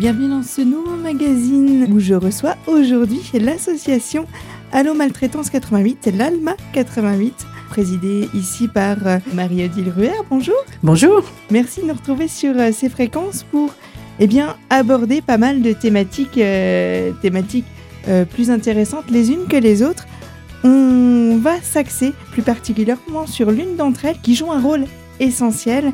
Bienvenue dans ce nouveau magazine où je reçois aujourd'hui l'association Allo Maltraitance 88, l'ALMA 88, présidée ici par euh, Marie-Odile Ruher. Bonjour. Bonjour. Merci de nous retrouver sur euh, ces fréquences pour eh bien, aborder pas mal de thématiques, euh, thématiques plus intéressantes les unes que les autres. On va s'axer plus particulièrement sur l'une d'entre elles qui joue un rôle essentiel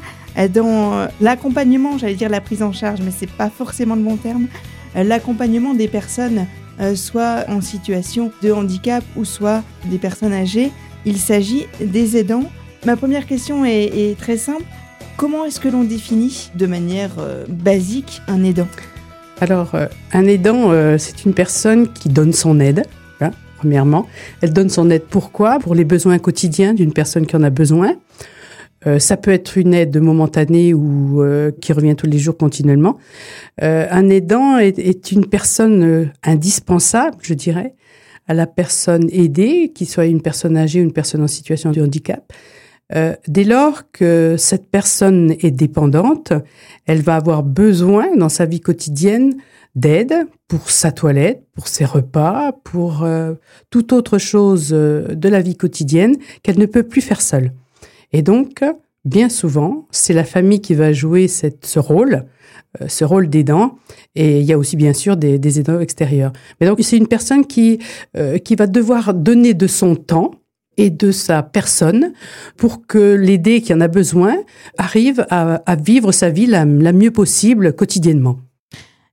dans l'accompagnement, j'allais dire la prise en charge, mais c'est pas forcément le bon terme, l'accompagnement des personnes euh, soit en situation de handicap ou soit des personnes âgées. Il s'agit des aidants. Ma première question est, très simple. Comment est-ce que l'on définit de manière euh, basique un aidant? Alors, euh, un aidant, c'est une personne qui donne son aide, hein, premièrement. Elle donne son aide pourquoi? Pour les besoins quotidiens d'une personne qui en a besoin. Euh, ça peut être une aide momentanée ou euh, qui revient tous les jours continuellement. Euh, un aidant est, une personne indispensable, je dirais, à la personne aidée, qu'il soit une personne âgée ou une personne en situation de handicap. dès lors que cette personne est dépendante, elle va avoir besoin dans sa vie quotidienne d'aide pour sa toilette, pour ses repas, pour toute autre chose de la vie quotidienne qu'elle ne peut plus faire seule. Et donc, bien souvent, c'est la famille qui va jouer ce rôle, euh, ce rôle d'aidant. Et il y a aussi, bien sûr, des, aidants extérieurs. Mais donc, c'est une personne qui, euh, qui va devoir donner de son temps et de sa personne pour que l'aidé qui en a besoin arrive à, à vivre sa vie la, la mieux possible quotidiennement.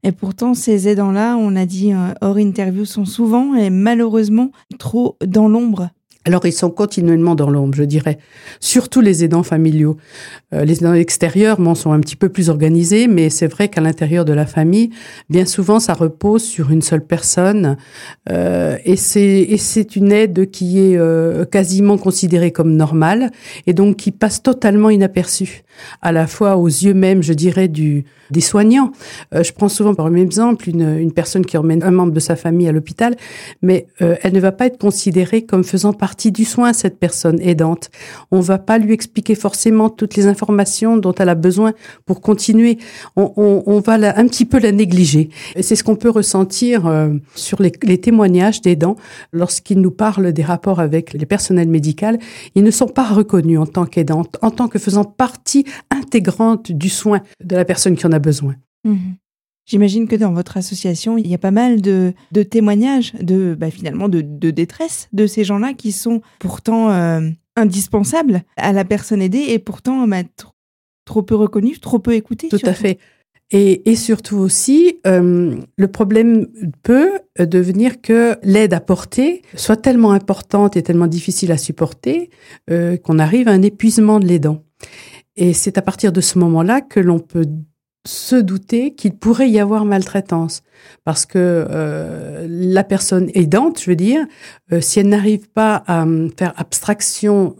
Et pourtant, ces aidants-là, on a dit euh, hors interview, sont souvent et malheureusement trop dans l'ombre alors ils sont continuellement dans l'ombre, je dirais. Surtout les aidants familiaux. Euh, les aidants extérieurs bon, sont un petit peu plus organisés, mais c'est vrai qu'à l'intérieur de la famille, bien souvent, ça repose sur une seule personne. Euh, et c'est une aide qui est euh, quasiment considérée comme normale et donc qui passe totalement inaperçue, à la fois aux yeux même, je dirais, du des soignants. Euh, je prends souvent par exemple une, une personne qui emmène un membre de sa famille à l'hôpital, mais elle ne va pas être considérée comme faisant partie du soin, cette personne aidante. On va pas lui expliquer forcément toutes les informations dont elle a besoin pour continuer. On, va un petit peu la négliger. C'est ce qu'on peut ressentir euh, sur les, témoignages d'aidants lorsqu'ils nous parlent des rapports avec les personnels médicaux. Ils ne sont pas reconnus en tant qu'aidants, en tant que faisant partie intégrante du soin de la personne qui en a besoin. Mmh J'imagine que dans votre association, il y a pas mal de, témoignages de bah, finalement de, détresse de ces gens-là qui sont pourtant euh, indispensables à la personne aidée et pourtant bah, trop, peu reconnus, trop peu écoutés. Tout à fait. Et, surtout aussi, euh, le problème peut devenir que l'aide apportée soit tellement importante et tellement difficile à supporter euh, qu'on arrive à un épuisement de l'aidant. Et c'est à partir de ce moment-là que l'on peut se douter qu'il pourrait y avoir maltraitance parce que euh, la personne aidante, je veux dire, euh, si elle n'arrive pas à euh, faire abstraction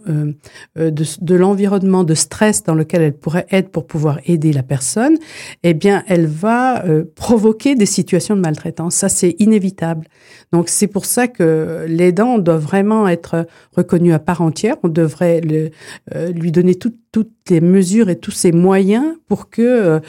de, de l'environnement de stress dans lequel elle pourrait être pour pouvoir aider la personne, eh bien, elle va provoquer des situations de maltraitance. Ça, c'est inévitable. Donc, c'est pour ça que l'aidant doit vraiment être reconnu à part entière. On devrait le, lui donner toutes les mesures et tous ses moyens pour que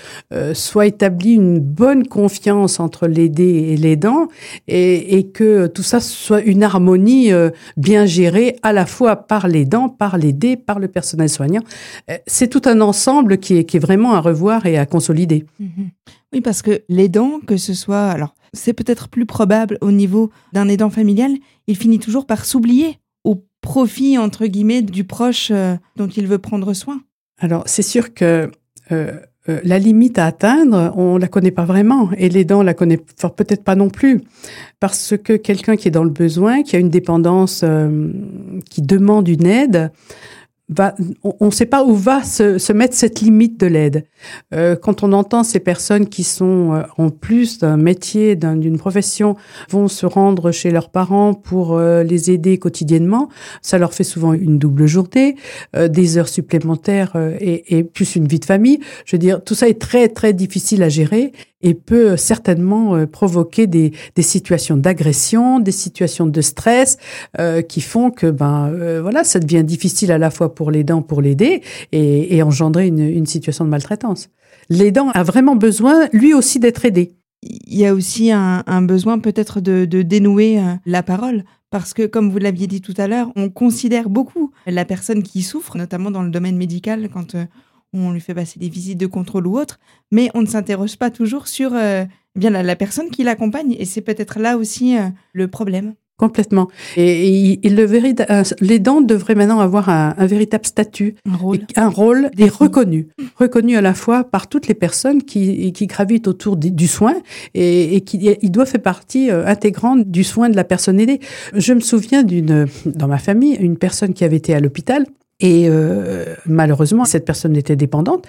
soit établie une bonne confiance entre l'aider et l'aidant et, et, que tout ça soit une harmonie euh, bien gérée à la fois par l'aidant, par l'aider, par le personnel soignant. Euh, c'est tout un ensemble qui est, qui est vraiment à revoir et à consolider. Mhm. Oui, parce que l'aidant, que ce soit, alors c'est peut-être plus probable au niveau d'un aidant familial, il finit toujours par s'oublier au profit, entre guillemets, du proche euh, dont il veut prendre soin. Alors, c'est sûr que euh, la limite à atteindre, on la connaît pas vraiment, et l'aidant la connaît peut-être pas non plus, parce que quelqu'un qui est dans le besoin, qui a une dépendance, euh, qui demande une aide, on ne sait pas où va se, mettre cette limite de l'aide. Euh, quand on entend ces personnes qui sont euh, en plus d'un métier, d'une profession, vont se rendre chez leurs parents pour euh, les aider quotidiennement, ça leur fait souvent une double journée, des heures supplémentaires et, et plus une vie de famille. Je veux dire, tout ça est très très difficile à gérer et peut certainement euh, provoquer des, situations d'agression, des situations de stress euh, qui font que ben euh, voilà ça devient difficile à la fois pour l'aidant pour l'aider et, engendrer une, situation de maltraitance. L'aidant a vraiment besoin lui aussi d'être aidé. il y a aussi un, besoin peut-être de, dénouer euh, la parole. Parce que, comme vous l'aviez dit tout à l'heure, on considère beaucoup la personne qui souffre, notamment dans le domaine médical, quand on lui fait passer des visites de contrôle ou autre, mais on ne s'interroge pas toujours sur euh, bien la, personne qui l'accompagne. Et c'est peut-être là aussi le problème. Complètement. Et, le les dents devraient maintenant avoir un, véritable statut, un rôle, un rôle et reconnu, reconnu à la fois par toutes les personnes qui, qui gravitent autour du, soin et, et qui il doit faire partie euh, intégrante du soin de la personne aidée. Je me souviens d'une dans ma famille une personne qui avait été à l'hôpital et euh, malheureusement, cette personne était dépendante.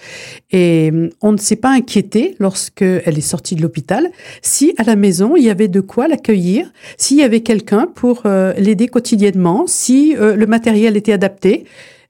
Et euh, on ne s'est pas inquiété lorsqu'elle est sortie de l'hôpital si à la maison il y avait de quoi l'accueillir, s'il y avait quelqu'un pour euh, l'aider quotidiennement, si le matériel était adapté.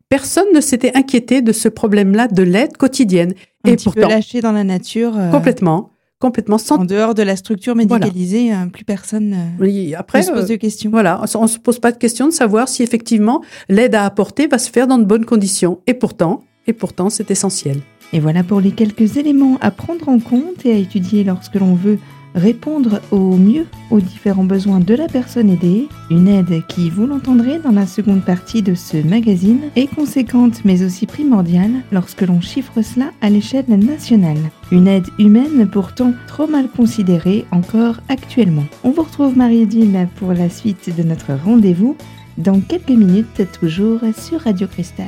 Personne ne s'était inquiété de ce problème-là de l'aide quotidienne. Un et petit pourtant, peu lâché dans la nature. Complètement complètement sans... En dehors de la structure médicalisée, euh, plus personne euh, oui, après, ne se pose de questions. Voilà, on ne se pose pas de questions de savoir si effectivement l'aide à apporter va se faire dans de bonnes conditions. Et pourtant, et pourtant, c'est essentiel. Et voilà pour les quelques éléments à prendre en compte et à étudier lorsque l'on veut répondre au mieux aux différents besoins de la personne aidée, une aide qui, vous l'entendrez dans la seconde partie de ce magazine, est conséquente mais aussi primordiale lorsque l'on chiffre cela à l'échelle nationale. Une aide humaine pourtant trop mal considérée encore actuellement. On vous retrouve Marie-Odile pour la suite de notre rendez-vous dans quelques minutes toujours sur Radio Cristal.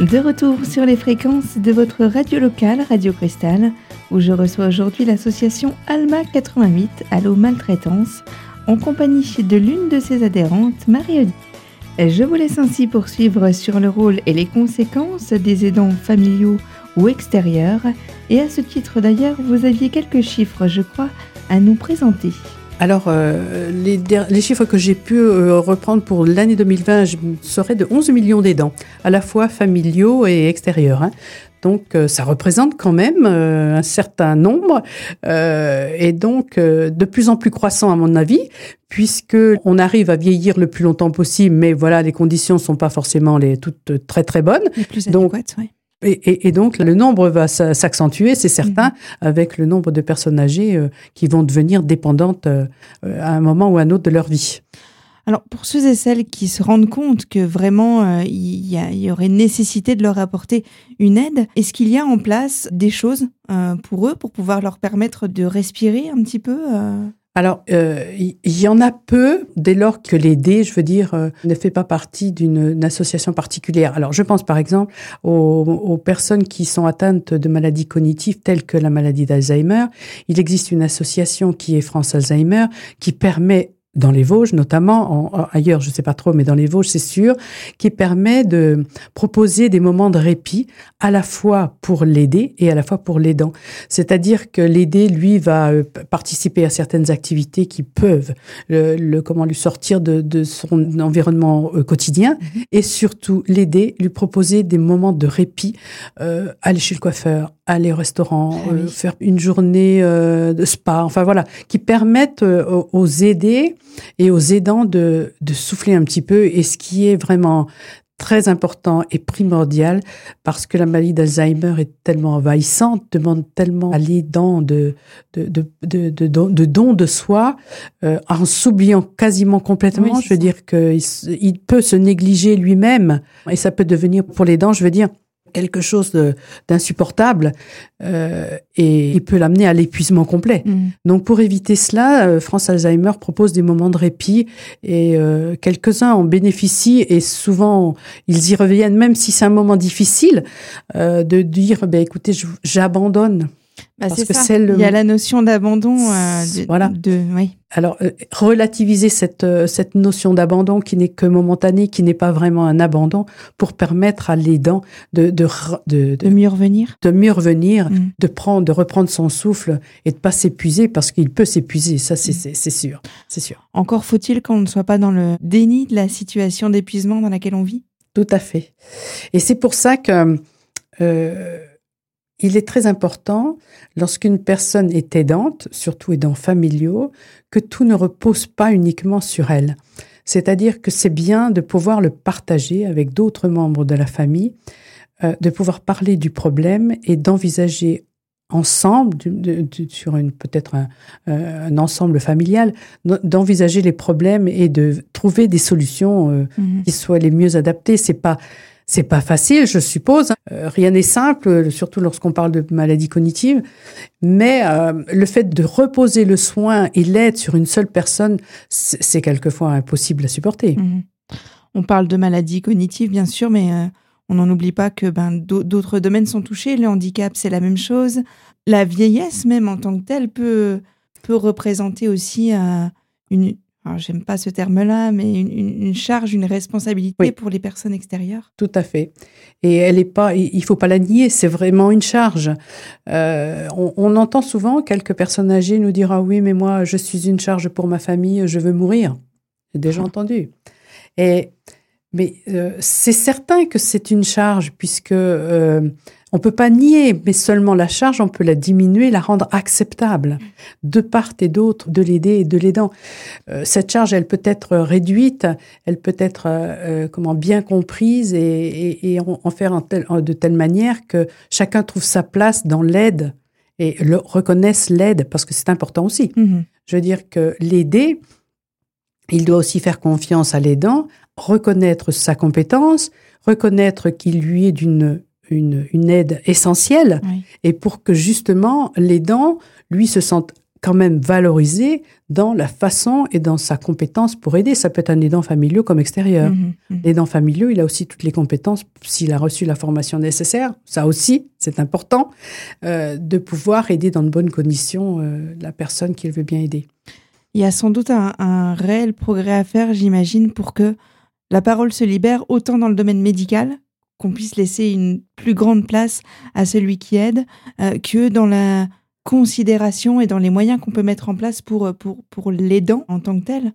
De retour sur les fréquences de votre radio locale, Radio Cristal, où je reçois aujourd'hui l'association Alma 88, Allo Maltraitance, en compagnie de l'une de ses adhérentes, Marie-Odile. Je vous laisse ainsi poursuivre sur le rôle et les conséquences des aidants familiaux ou extérieurs, et à ce titre d'ailleurs, vous aviez quelques chiffres, je crois, à nous présenter. Alors, euh, les, les, chiffres que j'ai pu euh, reprendre pour l'année 2020 je, seraient de 11 millions d'aidants, à la fois familiaux et extérieurs. Hein. Donc, euh, ça représente quand même un certain nombre et donc de plus en plus croissant à mon avis, puisque on arrive à vieillir le plus longtemps possible, mais voilà, les conditions sont pas forcément les toutes très très bonnes. Les plus adéquates, oui. Et, donc, le nombre va s'accentuer, c'est certain, mhm. avec le nombre de personnes âgées euh, qui vont devenir dépendantes euh, à un moment ou à un autre de leur vie. Alors, pour ceux et celles qui se rendent compte que vraiment euh, il y, aurait nécessité de leur apporter une aide, est-ce qu'il y a en place des choses pour eux pour pouvoir leur permettre de respirer un petit peu alors, euh, il y, en a peu dès lors que l'aider, je veux dire, euh, ne fait pas partie d'une association particulière. Alors, je pense par exemple aux, personnes qui sont atteintes de maladies cognitives telles que la maladie d'Alzheimer. Il existe une association qui est France Alzheimer qui permet dans les Vosges notamment, ailleurs je sais pas trop, mais dans les Vosges c'est sûr, qui permet de proposer des moments de répit à la fois pour l'aider et à la fois pour l'aidant. C'est-à-dire que l'aider, lui, va euh, participer à certaines activités qui peuvent le, comment lui sortir de, de son environnement euh, quotidien mhm. et surtout l'aider, lui proposer des moments de répit, euh, aller chez le coiffeur, aller au restaurant, euh, faire une journée de spa, enfin voilà, qui permettent aux aidés et aux aidants de, de souffler un petit peu. Et ce qui est vraiment très important et primordial parce que la maladie d'Alzheimer est tellement envahissante, demande tellement à l'aidant de, de, de, de, de, de don de soi, euh, en s'oubliant quasiment complètement. je veux dire qu'il il peut se négliger lui-même et ça peut devenir pour l'aidant, je veux dire, quelque chose d'insupportable euh, et il peut l'amener à l'épuisement complet. Mm. Donc pour éviter cela, euh, France Alzheimer propose des moments de répit et euh, quelques-uns en bénéficient et souvent ils y reviennent même si c'est un moment difficile euh, de dire ben écoutez j'abandonne. Bah, c'est ça. Il y a la notion d'abandon. Euh, voilà. De, oui. Alors, euh, relativiser cette, euh, cette notion d'abandon qui n'est que momentanée, qui n'est pas vraiment un abandon, pour permettre à l'aidant de de, de, de, mieux revenir. De mieux revenir, mm. de, prendre, de reprendre son souffle et de pas s'épuiser parce qu'il peut s'épuiser. Ça, c'est mm. sûr. C'est sûr. Encore faut-il qu'on ne soit pas dans le déni de la situation d'épuisement dans laquelle on vit? Tout à fait. Et c'est pour ça que il est très important, lorsqu'une personne est aidante, surtout aidants familiaux, que tout ne repose pas uniquement sur elle. C'est-à-dire que c'est bien de pouvoir le partager avec d'autres membres de la famille, euh, de pouvoir parler du problème et d'envisager ensemble, sur une peut-être un, euh, un, ensemble familial, d'envisager les problèmes et de trouver des solutions euh, mmh. qui soient les mieux adaptées. C'est pas c'est pas facile, je suppose. Hein. Euh, rien n'est simple, surtout lorsqu'on parle de maladie cognitive. Mais euh, le fait de reposer le soin et l'aide sur une seule personne, c'est quelquefois impossible à supporter. Mmh. On parle de maladie cognitive, bien sûr, mais euh, on n'en oublie pas que ben, d'autres domaines sont touchés. Le handicap, c'est la même chose. La vieillesse, même en tant que telle, peut représenter aussi une, alors j'aime pas ce terme-là, mais une, charge, une responsabilité pour les personnes extérieures. Tout à fait. Et elle est pas, il faut pas la nier, c'est vraiment une charge. Euh, on, entend souvent quelques personnes âgées nous dire ah oui, mais moi je suis une charge pour ma famille, je veux mourir. J'ai déjà ah. entendu. Et mais euh, c'est certain que c'est une charge puisque euh, on peut pas nier, mais seulement la charge, on peut la diminuer, la rendre acceptable de part et d'autre, de l'aider et de l'aidant. Euh, cette charge, elle peut être réduite, elle peut être euh, comment bien comprise et, en, faire de telle manière que chacun trouve sa place dans l'aide et le, reconnaisse l'aide parce que c'est important aussi. Mm-hmm. Je veux dire que l'aider, il doit aussi faire confiance à l'aidant, reconnaître sa compétence, reconnaître qu'il lui est d'une une, une aide essentielle et pour que justement l'aidant, lui, se sente quand même valorisé dans la façon et dans sa compétence pour aider. Ça peut être un aidant familial comme extérieur. Mmh, mmh. L'aidant familial, il a aussi toutes les compétences s'il a reçu la formation nécessaire. Ça aussi, c'est important euh, de pouvoir aider dans de bonnes conditions euh, la personne qu'il veut bien aider. Il y a sans doute un, un réel progrès à faire, j'imagine, pour que la parole se libère autant dans le domaine médical qu'on puisse laisser une plus grande place à celui qui aide euh, que dans la considération et dans les moyens qu'on peut mettre en place pour, pour, pour l'aidant en tant que tel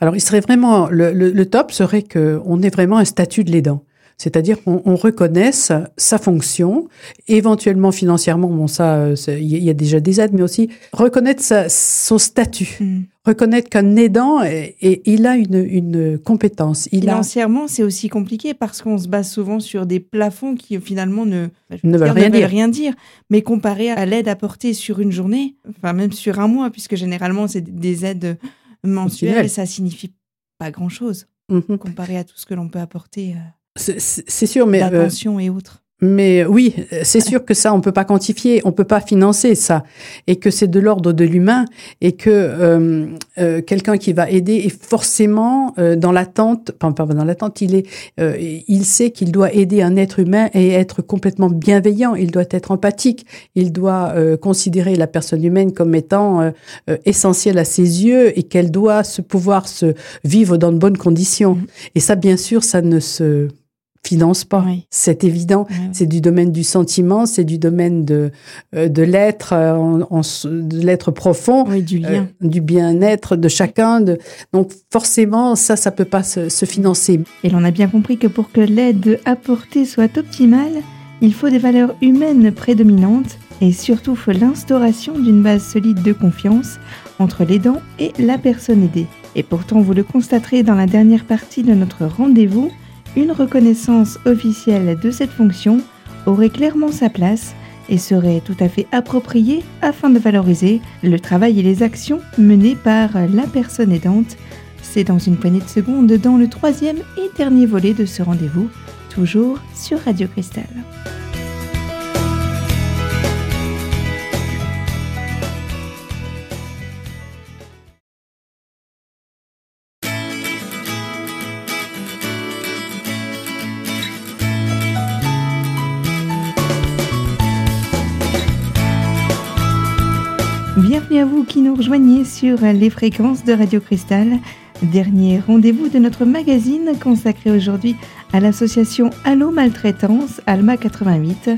Alors, il serait vraiment, le, le, top serait qu'on ait vraiment un statut de l'aidant. C'est-à-dire qu'on reconnaisse sa fonction, éventuellement financièrement, bon ça, euh, il y a déjà des aides, mais aussi reconnaître son statut. Hmm reconnaître qu'un aidant, et, il a une, une compétence. Il Financièrement, c'est aussi compliqué parce qu'on se base souvent sur des plafonds qui finalement ne, ne, veulent, rien, dire. rien, dire. Mais comparé à l'aide apportée sur une journée, enfin même sur un mois, puisque généralement c'est des aides mensuelles, ça signifie pas grand-chose mhm. comparé à tout ce que l'on peut apporter. Euh, c'est sûr, mais... Euh, D'attention et autres. Mais oui, c'est sûr que ça, on peut pas quantifier, on peut pas financer ça, et que c'est de l'ordre de l'humain, et que euh, euh, quelqu'un qui va aider est forcément euh, dans l'attente, pas, pas dans l'attente, il est, euh, il sait qu'il doit aider un être humain et être complètement bienveillant. Il doit être empathique, il doit euh, considérer la personne humaine comme étant essentielle à ses yeux et qu'elle doit se pouvoir se vivre dans de bonnes conditions. Mmh. Et ça, bien sûr, ça ne se finance pas. C'est évident. C'est du domaine du sentiment, c'est du domaine de euh, de l'être, euh, de l'être profond, du lien, euh, du bien-être de chacun. De... Donc forcément, ça, ça peut pas se, se financer. Et l'on a bien compris que pour que l'aide apportée soit optimale, il faut des valeurs humaines prédominantes et surtout faut l'instauration d'une base solide de confiance entre l'aidant et la personne aidée. Et pourtant, vous le constaterez dans la dernière partie de notre rendez-vous, une reconnaissance officielle de cette fonction aurait clairement sa place et serait tout à fait appropriée afin de valoriser le travail et les actions menées par la personne aidante. C'est dans une poignée de secondes dans le troisième et dernier volet de ce rendez-vous, toujours sur Radio Cristal. À vous qui nous rejoignez sur les fréquences de Radio Cristal. Dernier rendez-vous de notre magazine consacré aujourd'hui à l'association Allo Maltraitance Alma 88,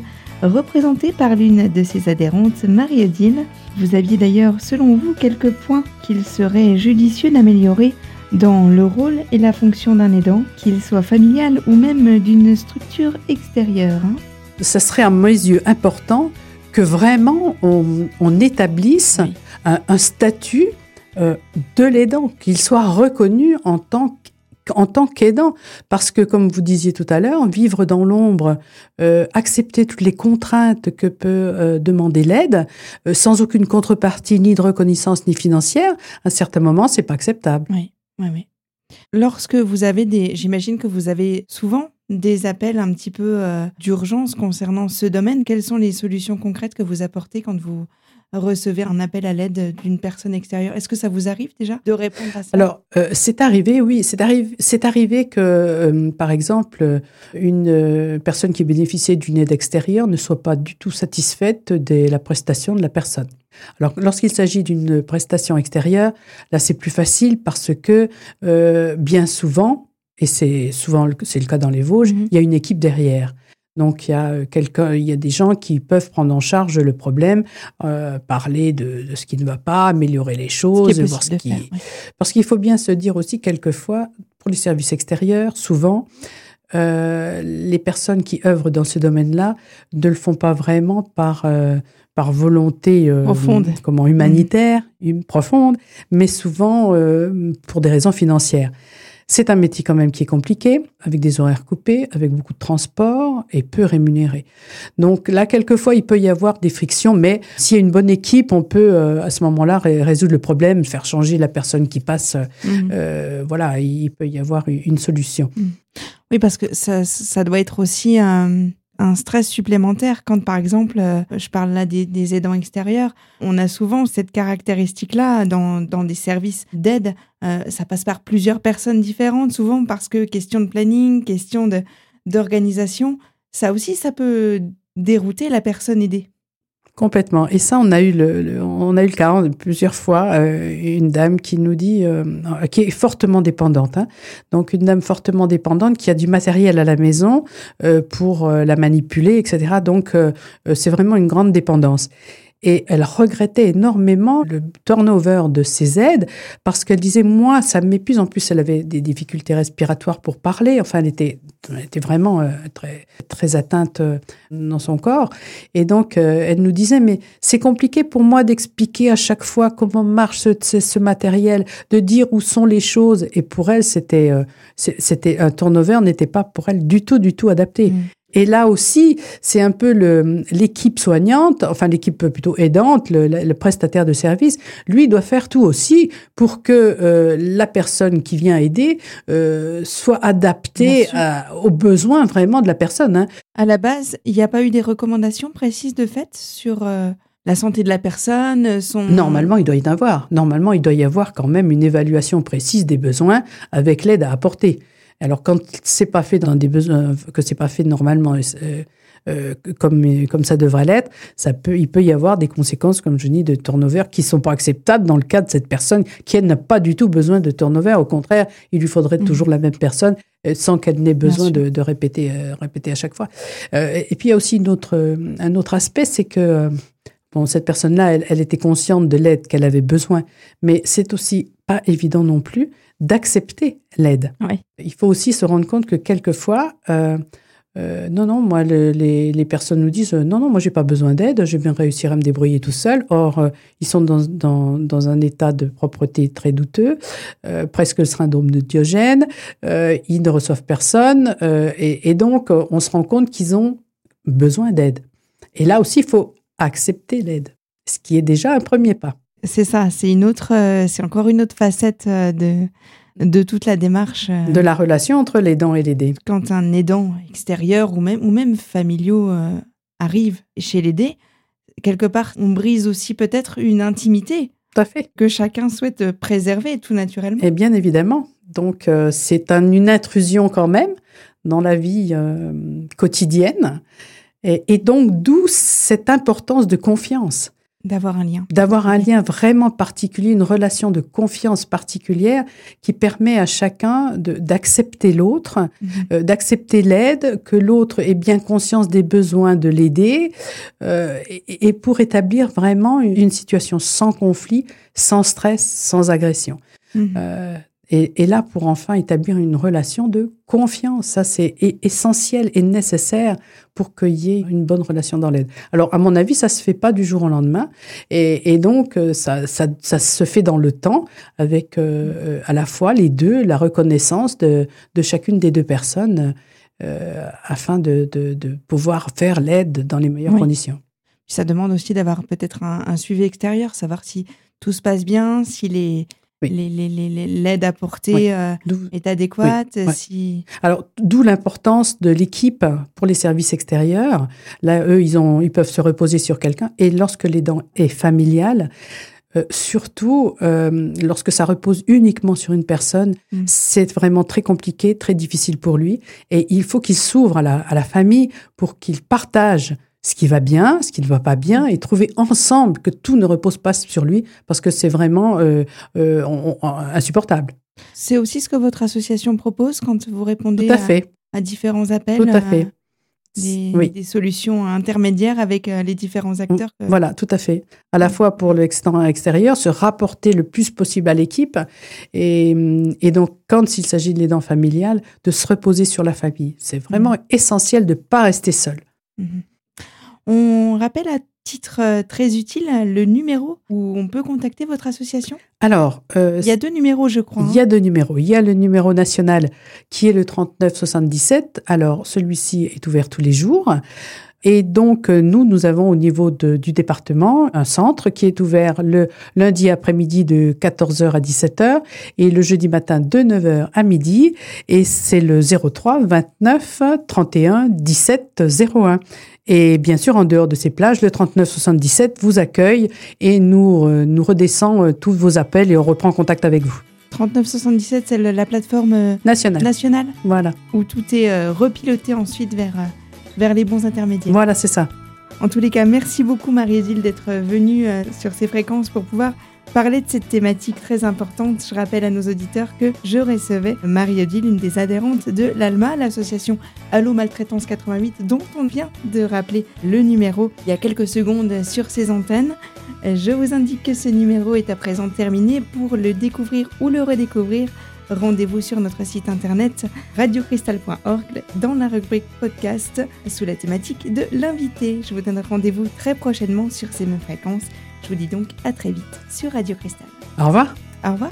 représentée par l'une de ses adhérentes, Marie-Odile. Vous aviez d'ailleurs, selon vous, quelques points qu'il serait judicieux d'améliorer dans le rôle et la fonction d'un aidant, qu'il soit familial ou même d'une structure extérieure. Hein ça serait à mes yeux important que vraiment on, établisse un, statut euh, de l'aidant, qu'il soit reconnu en tant en tant qu'aidant. Parce que, comme vous disiez tout à l'heure, vivre dans l'ombre, euh, accepter toutes les contraintes que peut euh, demander l'aide, sans aucune contrepartie, ni de reconnaissance, ni financière, à un certain moment, c'est pas acceptable. Oui, oui, oui. Lorsque vous avez des, j'imagine que vous avez souvent des appels un petit peu d'urgence concernant ce domaine. Quelles sont les solutions concrètes que vous apportez quand vous recevez un appel à l'aide d'une personne extérieure. Est-ce que ça vous arrive déjà de répondre à ça? Alors, euh, c'est arrivé, oui. C'est arrivé, c'est arrivé que, euh, par exemple, une euh, personne qui bénéficiait d'une aide extérieure ne soit pas du tout satisfaite de la prestation de la personne. Alors, lorsqu'il s'agit d'une prestation extérieure, là, c'est plus facile parce que, bien souvent, et c'est souvent c'est le cas dans les Vosges, mhm. il y a une équipe derrière. Donc il y a euh, quelqu'un, il y a des gens qui peuvent prendre en charge le problème, euh, parler de, ce qui ne va pas, améliorer les choses, voir ce qui. Parce qu'il faut bien se dire aussi quelquefois pour les services extérieurs, souvent. Euh, les personnes qui œuvrent dans ce domaine-là ne le font pas vraiment par par volonté profonde. comment humanitaire, profonde, mais souvent pour des raisons financières. C'est un métier quand même qui est compliqué, avec des horaires coupés, avec beaucoup de transport et peu rémunéré. Donc là, quelquefois, il peut y avoir des frictions, mais s'il y a une bonne équipe, on peut euh, à ce moment-là résoudre le problème, faire changer la personne qui passe. Mhm. Euh, voilà, il peut y avoir une solution. Mhm. Oui, parce que ça, ça doit être aussi un un stress supplémentaire quand, par exemple, euh, je parle là des, aidants extérieurs, on a souvent cette caractéristique-là dans, des services d'aide. Euh, ça passe par plusieurs personnes différentes, souvent parce que question de planning, question d'organisation, ça aussi, ça peut dérouter la personne aidée. Complètement. Et ça, on a eu le, on a eu le cas plusieurs fois. Euh, une dame qui nous dit, euh, qui est fortement dépendante. Hein. Donc une dame fortement dépendante qui a du matériel à la maison euh, pour la manipuler, etc. Donc c'est vraiment une grande dépendance. Et elle regrettait énormément le turnover de ses aides parce qu'elle disait, moi, ça m'épuise. En plus, elle avait des difficultés respiratoires pour parler. Enfin, elle était, était vraiment euh, très, très atteinte euh, dans son corps. Et donc, euh, elle nous disait, mais c'est compliqué pour moi d'expliquer à chaque fois comment marche ce, matériel, de dire où sont les choses. Et pour elle, c'était, c'était un turnover n'était pas pour elle du tout, du tout adapté. Mmh. Et là aussi, c'est un peu l'équipe soignante, enfin l'équipe plutôt aidante, le, prestataire de service, lui doit faire tout aussi pour que euh, la personne qui vient aider euh, soit adaptée aux besoins vraiment de la personne. Hein. À la base, il n'y a pas eu des recommandations précises de fait sur euh, la santé de la personne, son... Normalement, il doit y en avoir. Normalement, il doit y avoir quand même une évaluation précise des besoins avec l'aide à apporter. Alors quand c'est pas fait dans des besoins que c'est pas fait normalement euh, euh, comme comme ça devrait l'être, ça peut il peut y avoir des conséquences comme je dis de turnover qui sont pas acceptables dans le cas de cette personne qui n'a pas du tout besoin de turnover. Au contraire, il lui faudrait mmh. toujours la même personne euh, sans qu'elle n'ait besoin de, de, répéter répéter à chaque fois. et puis il y a aussi une autre, un autre aspect, c'est que Bon, cette personne-là, elle, elle, était consciente de l'aide qu'elle avait besoin, mais c'est aussi pas évident non plus d'accepter l'aide. Il faut aussi se rendre compte que quelquefois, euh, euh, non, non, moi, les, les, personnes nous disent non, non, moi, j'ai pas besoin d'aide, je vais bien réussir à me débrouiller tout seul. Or, euh, ils sont dans, dans, dans, un état de propreté très douteux, presque le syndrome de Diogène, ils ne reçoivent personne, et, et, donc, on se rend compte qu'ils ont besoin d'aide. Et là aussi, il faut accepter l'aide, ce qui est déjà un premier pas. C'est ça, c'est une autre, euh, c'est encore une autre facette euh, de, de toute la démarche. Euh. De la relation entre l'aidant et l'aidé. Quand un aidant extérieur ou même, ou même familiaux arrive chez l'aidé, quelque part, on brise aussi peut-être une intimité. Tout à fait. Que chacun souhaite préserver tout naturellement. Et bien évidemment. Donc, c'est une intrusion quand même dans la vie quotidienne. Et, et donc, d'où cette importance de confiance. D'avoir un lien. D'avoir un lien vraiment particulier, une relation de confiance particulière qui permet à chacun d'accepter l'autre, mhm. euh, d'accepter l'aide, que l'autre ait bien conscience des besoins de l'aider, euh, et, et, pour établir vraiment une, situation sans conflit, sans stress, sans agression. Mhm. Euh, Et, là, pour enfin établir une relation de confiance, ça c'est essentiel et nécessaire pour qu'il y ait une bonne relation dans l'aide. Alors, à mon avis, ça se fait pas du jour au lendemain, et, donc euh, ça, ça, ça, se fait dans le temps, avec euh, à la fois les deux, la reconnaissance de, de chacune des deux personnes, euh, afin de, de, de, pouvoir faire l'aide dans les meilleures conditions. Ça demande aussi d'avoir peut-être un, un, suivi extérieur, savoir si tout se passe bien, si les l'aide apportée euh, est adéquate. Si... Alors, d'où l'importance de l'équipe pour les services extérieurs. Là, eux, ils, ont, ils peuvent se reposer sur quelqu'un. Et lorsque l'aidant est familial, euh, surtout euh, lorsque ça repose uniquement sur une personne, mm. c'est vraiment très compliqué, très difficile pour lui. Et il faut qu'il s'ouvre à la, à la famille pour qu'il partage ce qui va bien, ce qui ne va pas bien, et trouver ensemble que tout ne repose pas sur lui, parce que c'est vraiment euh, euh, insupportable. C'est aussi ce que votre association propose quand vous répondez à, fait. à, différents appels Tout à fait. Des, des, solutions intermédiaires avec euh, les différents acteurs. Voilà, tout à fait. À la fois pour l'extérieur, extérieur, se rapporter le plus possible à l'équipe, et, et, donc quand il s'agit de l'aidant familial, de se reposer sur la famille. C'est vraiment mmh. essentiel de ne pas rester seul. Mmh. On rappelle à titre euh, très utile le numéro où on peut contacter votre association? Alors, euh, il y a deux numéros, je crois. Il y a hein. deux numéros. Il y a le numéro national qui est le 3977. Alors, celui-ci est ouvert tous les jours. Et donc, euh, nous, nous avons au niveau du département un centre qui est ouvert le lundi après-midi de 14h à 17h et le jeudi matin de 9h à midi. Et c'est le 03 29 31 17 01. Et bien sûr, en dehors de ces plages, le 3977 vous accueille et nous, euh, nous redescend euh, tous vos appels et on reprend contact avec vous. 3977, c'est la plateforme nationale. nationale? Voilà. Où tout est repiloté ensuite vers vers les bons intermédiaires. Voilà, c'est ça. En tous les cas, merci beaucoup Marie-Odile d'être venue euh, sur ces fréquences pour pouvoir parler de cette thématique très importante. Je rappelle à nos auditeurs que je recevais Marie-Odile, une des adhérentes de l'ALMA, l'association Allo Maltraitance 88, dont on vient de rappeler le numéro il y a quelques secondes sur ces antennes. Je vous indique que ce numéro est à présent terminé. Pour le découvrir ou le redécouvrir, rendez-vous sur notre site internet radiocristal.org dans la rubrique podcast sous la thématique de l'invité. Je vous donne rendez-vous très prochainement sur ces mêmes fréquences. Je vous dis donc à très vite sur Radio Cristal. Au revoir. Au revoir.